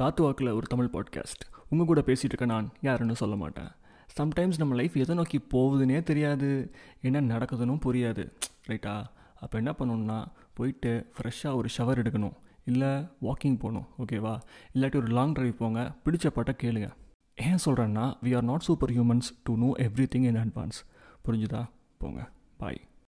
காத்து வாக்கில் ஒரு தமிழ் பாட்காஸ்ட் உங்கள் கூட பேசிகிட்டு இருக்க நான் யாருன்னு சொல்ல மாட்டேன். சம்டைம்ஸ் நம்ம லைஃப் எதை நோக்கி போகுதுன்னே தெரியாது. என்ன நடக்குதுன்னு புரியாது. ரைட்டா அப்போ என்ன பண்ணணும்னா போயிட்டு ஃப்ரெஷ்ஷாக ஒரு ஷவர் எடுக்கணும். இல்லை வாக்கிங் போகணும். ஓகேவா இல்லாட்டி ஒரு லாங் ட்ரைவ் போங்க. பிடிச்ச பாட்டை கேளுங்க. ஏன் சொல்கிறேன்னா we are not super humans to know every thing in advance புரிஞ்சுதா? போங்க. பாய்